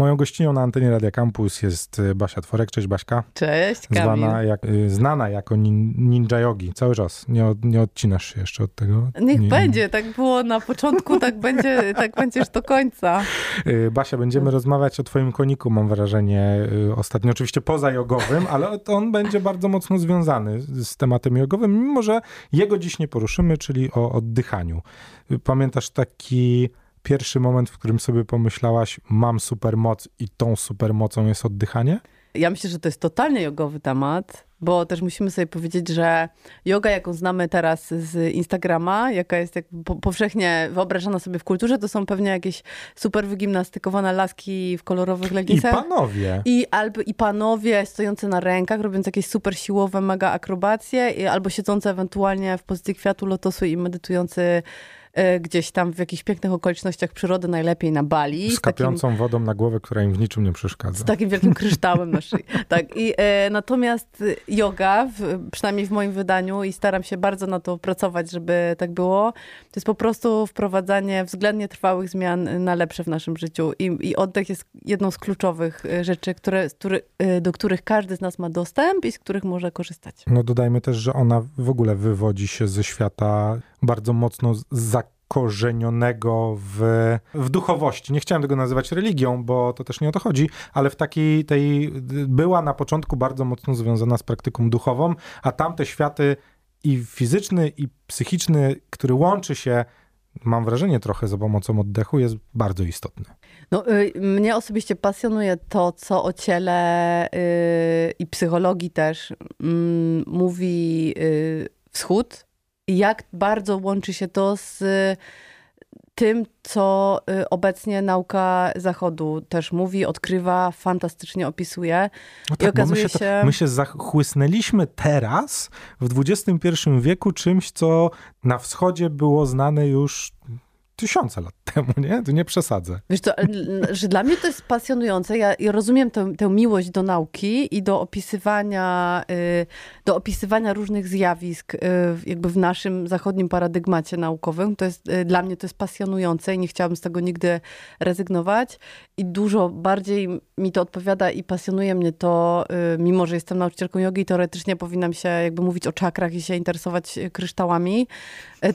Moją gościnią na antenie Radia Campus jest y, Basia Tworek. Cześć Baśka. Cześć, Kamil. Zwana jak, y, znana jako nin, ninja yogi. Cały czas. Nie, od, nie odcinasz się jeszcze od tego. Niech nie, będzie. Tak było na początku, tak będzie, tak będziesz do końca. Y, Basia, będziemy rozmawiać o twoim koniku, mam wrażenie, ostatnio. Oczywiście poza jogowym, ale on będzie bardzo mocno związany z tematem jogowym, mimo że jego dziś nie poruszymy, czyli o oddychaniu. Pamiętasz taki pierwszy moment, w którym sobie pomyślałaś, mam supermoc i tą supermocą jest oddychanie? Ja myślę, że to jest totalnie jogowy temat, bo też musimy sobie powiedzieć, że yoga, jaką znamy teraz z Instagrama, jaka jest jak po, powszechnie wyobrażana sobie w kulturze, to są pewnie jakieś super wygimnastykowane laski w kolorowych I leginsach. panowie. I, albo, I panowie stojący na rękach, robiąc jakieś super siłowe mega akrobacje, i, albo siedzące ewentualnie w pozycji kwiatu lotosu i medytujący gdzieś tam w jakichś pięknych okolicznościach przyrody, najlepiej na Bali. Z z takim- kapiącą wodą na głowę, która im w niczym nie przeszkadza. z takim wielkim kryształem na szyi. Tak. I, e, natomiast yoga, w, przynajmniej w moim wydaniu, i staram się bardzo na to pracować, żeby tak było, to jest po prostu wprowadzanie względnie trwałych zmian na lepsze w naszym życiu. I, i oddech jest jedną z kluczowych y, rzeczy, które, który, y, do których każdy z nas ma dostęp i z których może korzystać. No dodajmy też, że ona w ogóle wywodzi się ze świata bardzo mocno zakorzenionego w, w duchowości. Nie chciałem tego nazywać religią, bo to też nie o to chodzi, ale w takiej tej była na początku bardzo mocno związana z praktyką duchową, a tamte światy i fizyczny i psychiczny, który łączy się mam wrażenie trochę za pomocą oddechu, jest bardzo istotny. No, y, mnie osobiście pasjonuje to, co o ciele y, i psychologii też mm, mówi y, wschód jak bardzo łączy się to z y, tym, co y, obecnie nauka zachodu też mówi, odkrywa, fantastycznie opisuje. No I tak, bo my okazuje się, to- się- my się zachłysnęliśmy teraz, w XXI wieku, czymś, co na wschodzie było znane już tysiące lat temu, nie? To nie przesadzę. Wiesz że dla mnie to jest pasjonujące. Ja, ja rozumiem tę, tę miłość do nauki i do opisywania, y, do opisywania różnych zjawisk y, jakby w naszym zachodnim paradygmacie naukowym. To jest, y, dla mnie to jest pasjonujące i nie chciałabym z tego nigdy rezygnować. I dużo bardziej mi to odpowiada i pasjonuje mnie to, mimo że jestem nauczycielką jogi, teoretycznie powinnam się jakby mówić o czakrach i się interesować kryształami.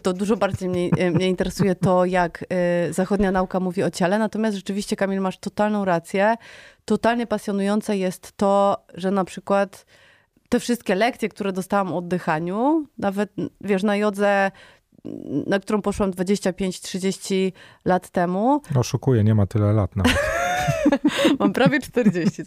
To dużo bardziej mnie, mnie interesuje to, jak y, zachodnia nauka mówi o ciele. Natomiast rzeczywiście, Kamil, masz totalną rację. Totalnie pasjonujące jest to, że na przykład te wszystkie lekcje, które dostałam o oddychaniu, nawet wiesz, na jodze, na którą poszłam 25-30 lat temu, Oszukuję, nie ma tyle lat nawet. Mam prawie 40.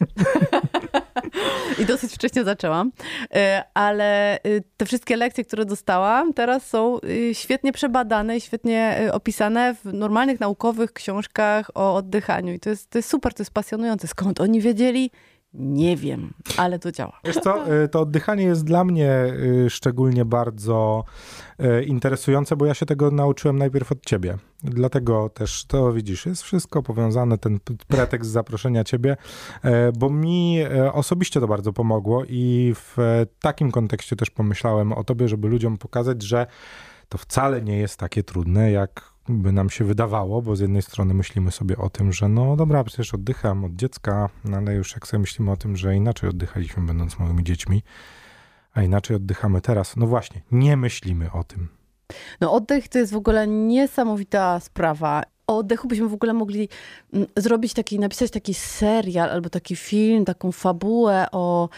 I dosyć wcześnie zaczęłam. E, Ale y, te wszystkie lekcje, które dostałam, teraz są y, świetnie przebadane i świetnie y, opisane w normalnych naukowych książkach o oddychaniu. I to jest, to jest super, to jest pasjonujące. Skąd oni wiedzieli? Nie wiem, ale to działa. Wiesz co, y, to oddychanie jest dla mnie y, szczególnie bardzo y, interesujące, bo ja się tego nauczyłem najpierw od ciebie. Dlatego też to widzisz, jest wszystko powiązane, ten pretekst zaproszenia ciebie, bo mi osobiście to bardzo pomogło i w takim kontekście też pomyślałem o tobie, żeby ludziom pokazać, że to wcale nie jest takie trudne, jak by nam się wydawało, bo z jednej strony myślimy sobie o tym, że no dobra, przecież oddycham od dziecka, no ale już jak sobie myślimy o tym, że inaczej oddychaliśmy będąc małymi dziećmi, a inaczej oddychamy teraz. No właśnie, nie myślimy o tym. No oddech to jest w ogóle niesamowita sprawa. O oddechu byśmy w ogóle mogli mm, zrobić taki, napisać taki serial albo taki film, taką fabułę o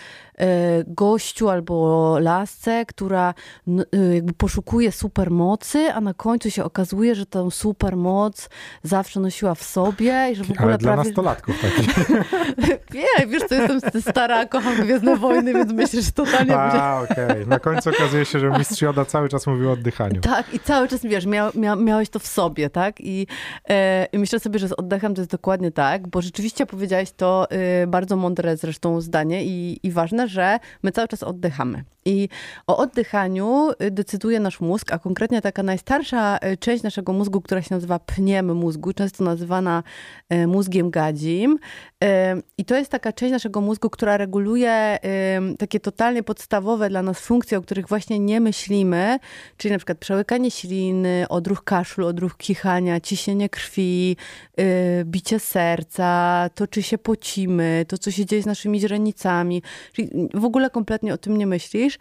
gościu albo lasce, która e, jakby poszukuje supermocy, a na końcu się okazuje, że tę supermoc zawsze nosiła w sobie i że w ogóle Ale dla prawie... nastolatków taki. Nie, wiesz, to jestem stara, kocham Gwiezdne Wojny, więc myślę, że totalnie... A, okej. Na końcu okazuje się, że mistrz Joda cały czas mówił o oddychaniu. Tak, i cały czas, wiesz, mia, mia, miałeś to w sobie, tak? I, e, I myślę sobie, że z oddechem to jest dokładnie tak, bo rzeczywiście powiedziałeś to e, bardzo mądre zresztą zdanie i, i ważne, że my cały czas oddychamy. I o oddychaniu y, decyduje nasz mózg, a konkretnie taka najstarsza y, część naszego mózgu, która się nazywa pniem mózgu, często nazywana y, mózgiem gadzim. I to jest taka część naszego mózgu, która reguluje takie totalnie podstawowe dla nas funkcje, o których właśnie nie myślimy, czyli na przykład przełykanie śliny, odruch kaszlu, odruch kichania, ciśnienie krwi, bicie serca, to czy się pocimy, to co się dzieje z naszymi źrenicami. Czyli w ogóle kompletnie o tym nie myślisz,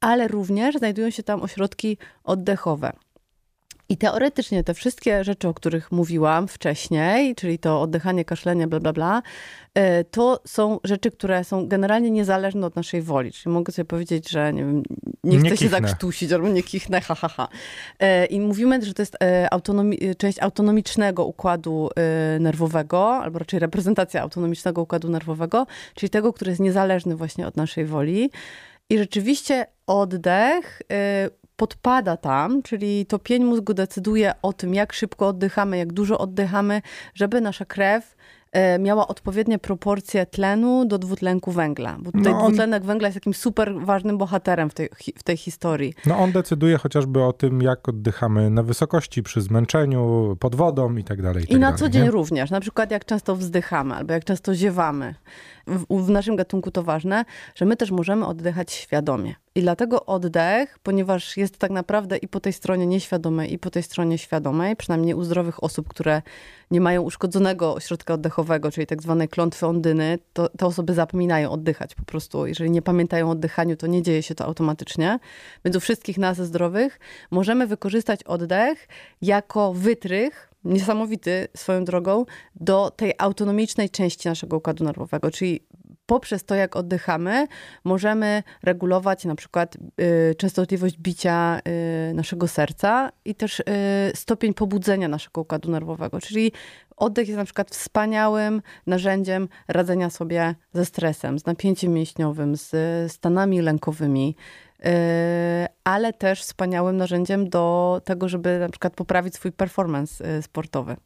ale również znajdują się tam ośrodki oddechowe. I teoretycznie te wszystkie rzeczy, o których mówiłam wcześniej, czyli to oddychanie, kaszlenie, bla, bla, bla, e, to są rzeczy, które są generalnie niezależne od naszej woli. Czyli mogę sobie powiedzieć, że nie, wiem, nie chcę nie się zakrztusić albo nie kichnę, ha, ha, ha. E, I mówimy, że to jest e, autonomi część autonomicznego układu nerwowego, albo raczej reprezentacja autonomicznego układu nerwowego, czyli tego, który jest niezależny właśnie od naszej woli. I rzeczywiście oddech podpada tam, czyli to pień mózgu decyduje o tym, jak szybko oddychamy, jak dużo oddychamy, żeby nasza krew e, miała odpowiednie proporcje tlenu do dwutlenku węgla. Bo tutaj no on... dwutlenek węgla jest jakimś super ważnym bohaterem w tej, w tej historii. No on decyduje chociażby o tym, jak oddychamy na wysokości, przy zmęczeniu, pod wodą i tak dalej. I, tak na dalej, co dzień nie? również. Na przykład jak często wzdychamy, albo jak często ziewamy. W, w naszym gatunku to ważne, że my też możemy oddychać świadomie. I dlatego oddech, ponieważ jest tak naprawdę i po tej stronie nieświadomej, i po tej stronie świadomej, przynajmniej u zdrowych osób, które nie mają uszkodzonego ośrodka oddechowego, czyli tak zwanej klątwy ondyny, to te osoby zapominają oddychać po prostu. Jeżeli nie pamiętają o oddychaniu, to nie dzieje się to automatycznie. Więc u wszystkich nas zdrowych możemy wykorzystać oddech jako wytrych niesamowity swoją drogą do tej autonomicznej części naszego układu nerwowego, czyli poprzez to, jak oddychamy, możemy regulować na przykład y, częstotliwość bicia y, naszego serca i też y, stopień pobudzenia naszego układu nerwowego. Czyli oddech jest na przykład wspaniałym narzędziem radzenia sobie ze stresem, z napięciem mięśniowym, z stanami lękowymi ale też wspaniałym narzędziem do tego, żeby na przykład poprawić swój performance sportowy.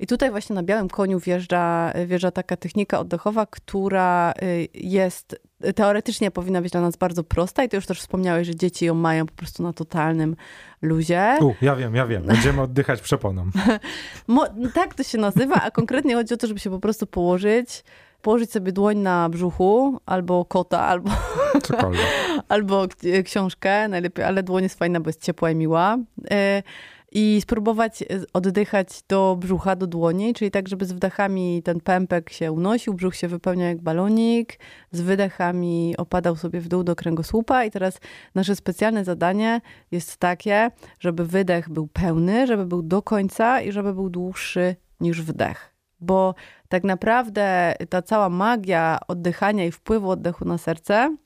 I tutaj właśnie na białym koniu wjeżdża, wjeżdża taka technika oddechowa, która y, jest teoretycznie powinna być dla nas bardzo prosta i ty już też wspomniałeś, że dzieci ją mają po prostu na totalnym luzie. U, ja wiem, ja wiem. Będziemy oddychać przeponą. Mo, tak to się nazywa, a konkretnie chodzi o to, żeby się po prostu położyć, położyć sobie dłoń na brzuchu, albo kota, albo, albo książkę, najlepiej, ale dłoń jest fajna, bo jest ciepła i miła. Y, i spróbować e, oddychać do brzucha, do dłoni, czyli tak, żeby z wdechami ten pępek się unosił, brzuch się wypełniał jak balonik, z wydechami opadał sobie w dół do kręgosłupa i teraz nasze specjalne zadanie jest takie, żeby wydech był pełny, żeby był do końca i żeby był dłuższy niż wdech. Bo tak naprawdę ta cała magia oddychania i wpływu oddechu na serce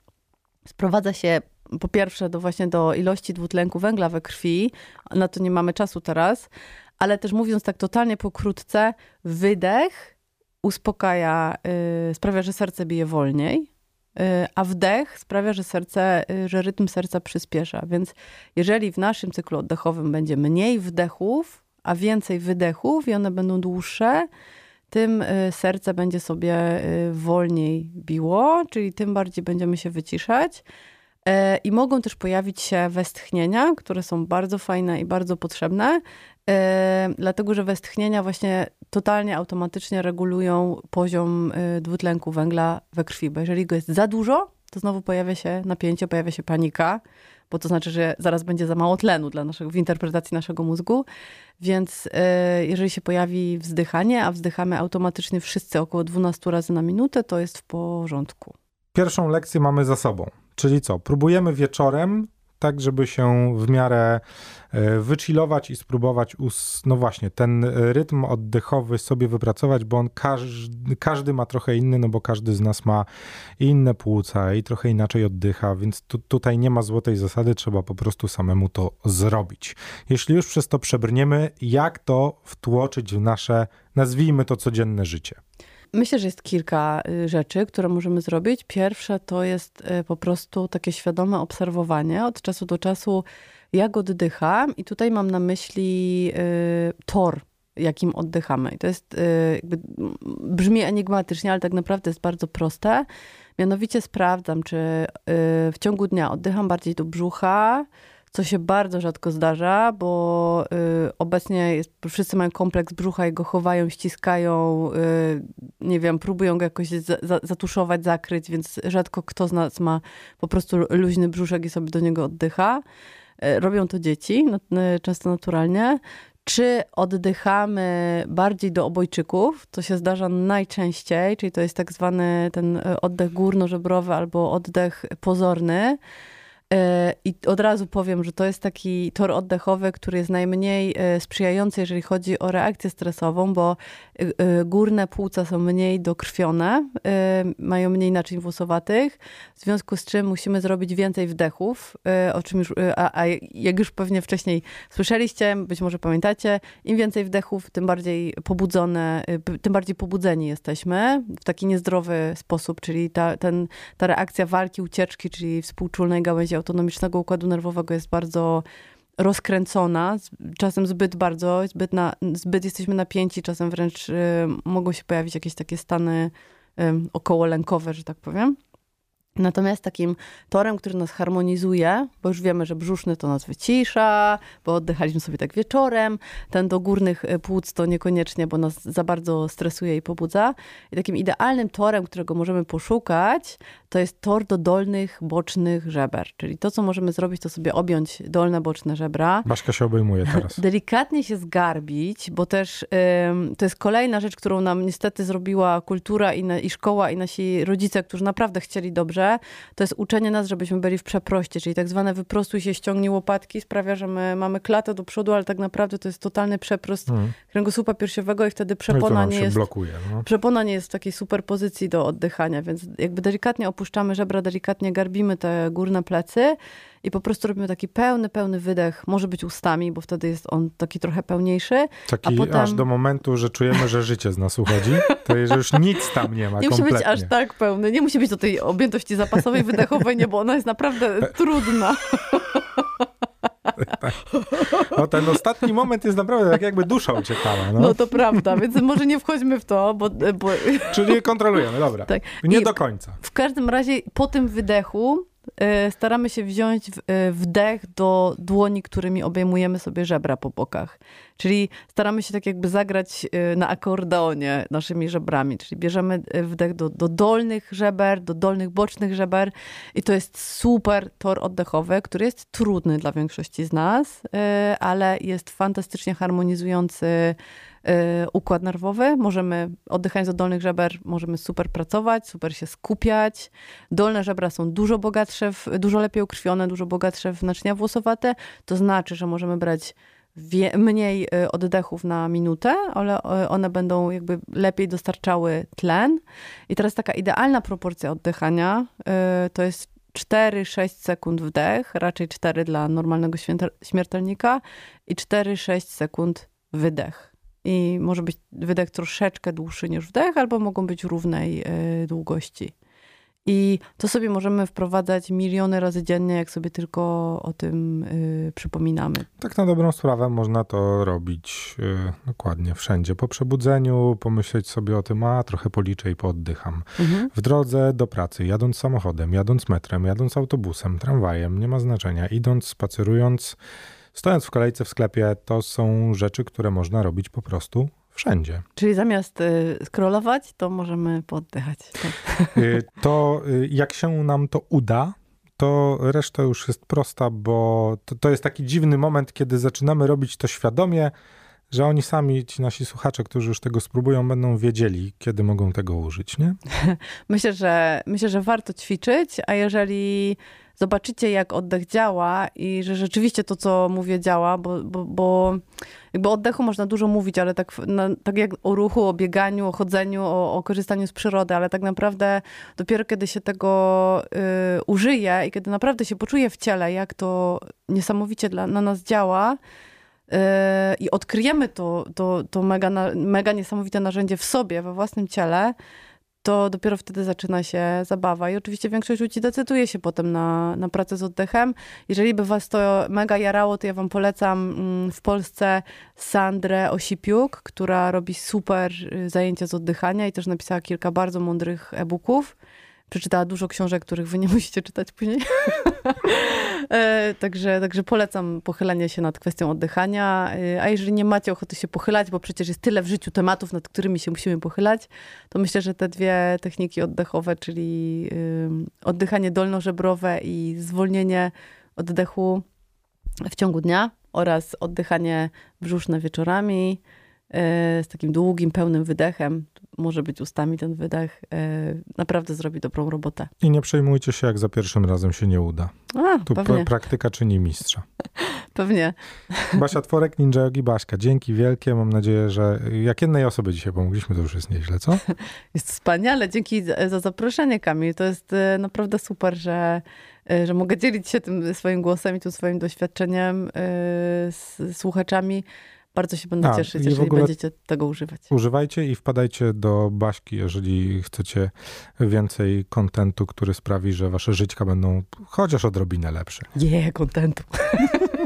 sprowadza się po pierwsze do właśnie do ilości dwutlenku węgla we krwi, na to nie mamy czasu teraz, ale też mówiąc tak totalnie pokrótce, wydech uspokaja, yy, sprawia, że serce bije wolniej, yy, a wdech sprawia, że serce, yy, że rytm serca przyspiesza. Więc jeżeli w naszym cyklu oddechowym będzie mniej wdechów, a więcej wydechów i one będą dłuższe, tym y, serce będzie sobie y, wolniej biło, czyli tym bardziej będziemy się wyciszać. E, I mogą też pojawić się westchnienia, które są bardzo fajne i bardzo potrzebne, e, dlatego że westchnienia właśnie totalnie automatycznie regulują poziom e, dwutlenku węgla we krwi, bo jeżeli go jest za dużo, to znowu pojawia się napięcie, pojawia się panika, bo to znaczy, że zaraz będzie za mało tlenu dla naszego, w interpretacji naszego mózgu. Więc jeżeli się pojawi wzdychanie, a wzdychamy automatycznie wszyscy około 12 razy na minutę, to jest w porządku. Pierwszą lekcję mamy za sobą. Czyli co? Próbujemy wieczorem, tak żeby się w miarę e, wychillować i spróbować, no właśnie, ten rytm oddechowy sobie wypracować, bo on każdy, każdy ma trochę inny, no bo każdy z nas ma inne płuca i trochę inaczej oddycha, więc tu, tutaj nie ma złotej zasady, trzeba po prostu samemu to zrobić. Jeśli już przez to przebrniemy, jak to wtłoczyć w nasze, nazwijmy to codzienne życie? Myślę, że jest kilka y, rzeczy, które możemy zrobić. Pierwsze to jest y, po prostu takie świadome obserwowanie od czasu do czasu, jak oddycham. I tutaj mam na myśli y, tor, jakim oddychamy. I to jest, jakby, brzmi enigmatycznie, ale tak naprawdę jest bardzo proste. Mianowicie sprawdzam, czy w ciągu dnia oddycham bardziej do brzucha, co się bardzo rzadko zdarza, bo y, obecnie jest, wszyscy mają kompleks brzucha i go chowają, ściskają, y, nie wiem, próbują go jakoś za, za, zatuszować, zakryć, więc rzadko kto z nas ma po prostu luźny brzuszek i sobie do niego oddycha. Y, robią to dzieci, y, często naturalnie. Czy oddychamy bardziej do obojczyków? To się zdarza najczęściej, czyli to jest tak zwany ten e, oddech górnożebrowy albo oddech pozorny. E, I od razu powiem, że to jest taki tor oddechowy, który jest najmniej e, sprzyjający, jeżeli chodzi o reakcję stresową, bo e, górne płuca są mniej dokrwione, mają mniej naczyń włosowatych, w związku z czym musimy zrobić więcej wdechów, o czym już, a, a jak już pewnie wcześniej słyszeliście, być może pamiętacie, im więcej wdechów, tym bardziej pobudzone, tym bardziej pobudzeni jesteśmy w taki niezdrowy sposób, czyli ta, ten, ta reakcja walki, ucieczki, czyli współczulnej gałęzi autonomicznego układu nerwowego jest bardzo rozkręcona, czasem zbyt bardzo, zbyt, na, zbyt jesteśmy napięci, czasem wręcz y, mogą się pojawić jakieś takie stany y, okołolękowe, że tak powiem. Natomiast takim torem, który nas harmonizuje, bo już wiemy, że brzuszny to nas wycisza, bo oddychaliśmy sobie tak wieczorem, ten do górnych e, płuc to niekoniecznie, bo nas za bardzo stresuje i pobudza. I takim idealnym torem, którego możemy poszukać, to jest tor do dolnych, bocznych żeber. Czyli to, co możemy zrobić, to sobie objąć dolne, boczne żebra. Baszka się obejmuje teraz. Delikatnie się zgarbić, bo też ym, to jest kolejna rzecz, którą nam niestety zrobiła kultura i, na, i szkoła i nasi rodzice, którzy naprawdę chcieli dobrze, to jest uczenie nas, żebyśmy byli w przeproście, czyli tak zwane wyprostuj się, ściągnij łopatki, sprawia, że my mamy klatę do przodu, ale tak naprawdę to jest totalny przeprost hmm. kręgosłupa piersiowego i wtedy przepona no nie jest... blokuje. No. Przepona nie jest w takiej super pozycji do oddychania, więc jakby delikatnie opuszczamy żebra, delikatnie garbimy te górne plecy i po prostu robimy taki pełny, pełny wydech. Może być ustami, bo wtedy jest on taki trochę pełniejszy. Taki potem... aż do momentu, że czujemy, że życie z nas uchodzi. To jest, że już nic tam nie ma Nie kompletnie. musi być aż tak pełny. Nie musi być do tej objętości zapasowej, wydechowej, nie, bo ona jest naprawdę trudna. tak. No ten ostatni moment jest naprawdę tak jakby dusza uciekała. No, no to prawda, więc może nie wchodźmy w to, bo... bo... Czyli kontrolujemy, dobra. Tak. Nie I do końca. W każdym razie po tym wydechu staramy się wziąć e, wdech do dłoni, którymi obejmujemy sobie żebra po bokach. Czyli staramy się tak jakby zagrać e, na akordeonie naszymi żebrami. Czyli bierzemy wdech do, do dolnych żeber, do dolnych bocznych żeber i to jest super tor oddechowy, który jest trudny dla większości z nas, ale jest fantastycznie harmonizujący Y, układ nerwowy. Możemy, oddychając do dolnych żeber, możemy super pracować, super się skupiać. Dolne żebra są dużo bogatsze, w, dużo lepiej ukrwione, dużo bogatsze w naczynia włosowate. To znaczy, że możemy brać wie, mniej y, oddechów na minutę, ale y, one będą jakby lepiej dostarczały tlen. I teraz taka idealna proporcja oddychania to jest 4-6 sekund wdech, raczej 4 dla normalnego śmiertelnika i 4-6 sekund wydech i może być wydech troszeczkę dłuższy niż wdech, albo mogą być równej e, długości. I to sobie możemy wprowadzać miliony razy dziennie, jak sobie tylko o tym y, przypominamy. Tak na dobrą sprawę można to robić y, dokładnie wszędzie. Po przebudzeniu pomyśleć sobie o tym, a trochę policzę i pooddycham. Mhm. W drodze do pracy, jadąc samochodem, jadąc metrem, jadąc autobusem, tramwajem, nie ma znaczenia, idąc, spacerując, Stojąc w kolejce w sklepie, to są rzeczy, które można robić po prostu wszędzie. Czyli zamiast y, scrollować, to możemy poddychać. Tak. Y, to y, jak się nam to uda, to reszta już jest prosta, bo to, to jest taki dziwny moment, kiedy zaczynamy robić to świadomie, że oni sami, ci nasi słuchacze, którzy już tego spróbują, będą wiedzieli, kiedy mogą tego użyć, nie? Myślę, że myślę, że warto ćwiczyć, a jeżeli zobaczycie, jak oddech działa i że rzeczywiście to, co mówię, działa, bo, bo, bo jakby o oddechu można dużo mówić, ale tak, tak jak o ruchu, o bieganiu, o chodzeniu, o, o korzystaniu z przyrody, ale tak naprawdę dopiero kiedy się tego y, użyje i kiedy naprawdę się poczuje w ciele, jak to niesamowicie dla, na nas działa, y, i odkryjemy to, to, to mega, mega niesamowite narzędzie w sobie, we własnym ciele, to dopiero wtedy zaczyna się zabawa. I oczywiście większość ludzi decyduje się potem na, na pracę z oddechem. Jeżeli by was to mega jarało, to ja wam polecam mm, w Polsce Sandrę Osipiuk, która robi super y, zajęcia z oddychania i też napisała kilka bardzo mądrych e-booków przeczytała dużo książek, których wy nie musicie czytać później. E, także, także polecam pochylenie się nad kwestią oddychania. E, a jeżeli nie macie ochoty się pochylać, bo przecież jest tyle w życiu tematów, nad którymi się musimy pochylać, to myślę, że te dwie techniki oddechowe, czyli oddychanie dolnożebrowe i zwolnienie oddechu w ciągu dnia oraz oddychanie brzuszne wieczorami z takim długim, pełnym wydechem. Może być ustami ten wydech. E, naprawdę zrobi dobrą robotę. I nie przejmujcie się, jak za pierwszym razem się nie uda. A, Tu pewnie, pra- praktyka czyni mistrza. pewnie. Basia Tworek, Ninja Yogi Baśka. Dzięki wielkie. Mam nadzieję, że jak jednej osobie dzisiaj pomogliśmy, to już jest nieźle, co? Jest wspaniale. Dzięki za, za zaproszenie, Kamil. To jest e, naprawdę super, że, e, że mogę dzielić się tym swoim głosem i tym swoim doświadczeniem e, z słuchaczami. Bardzo się będę A, cieszyć, jeżeli będziecie tego używać. Używajcie i wpadajcie do Baśki, jeżeli chcecie więcej kontentu, który sprawi, że wasze żyćka będą chociaż odrobinę lepsze. Je, kontentu.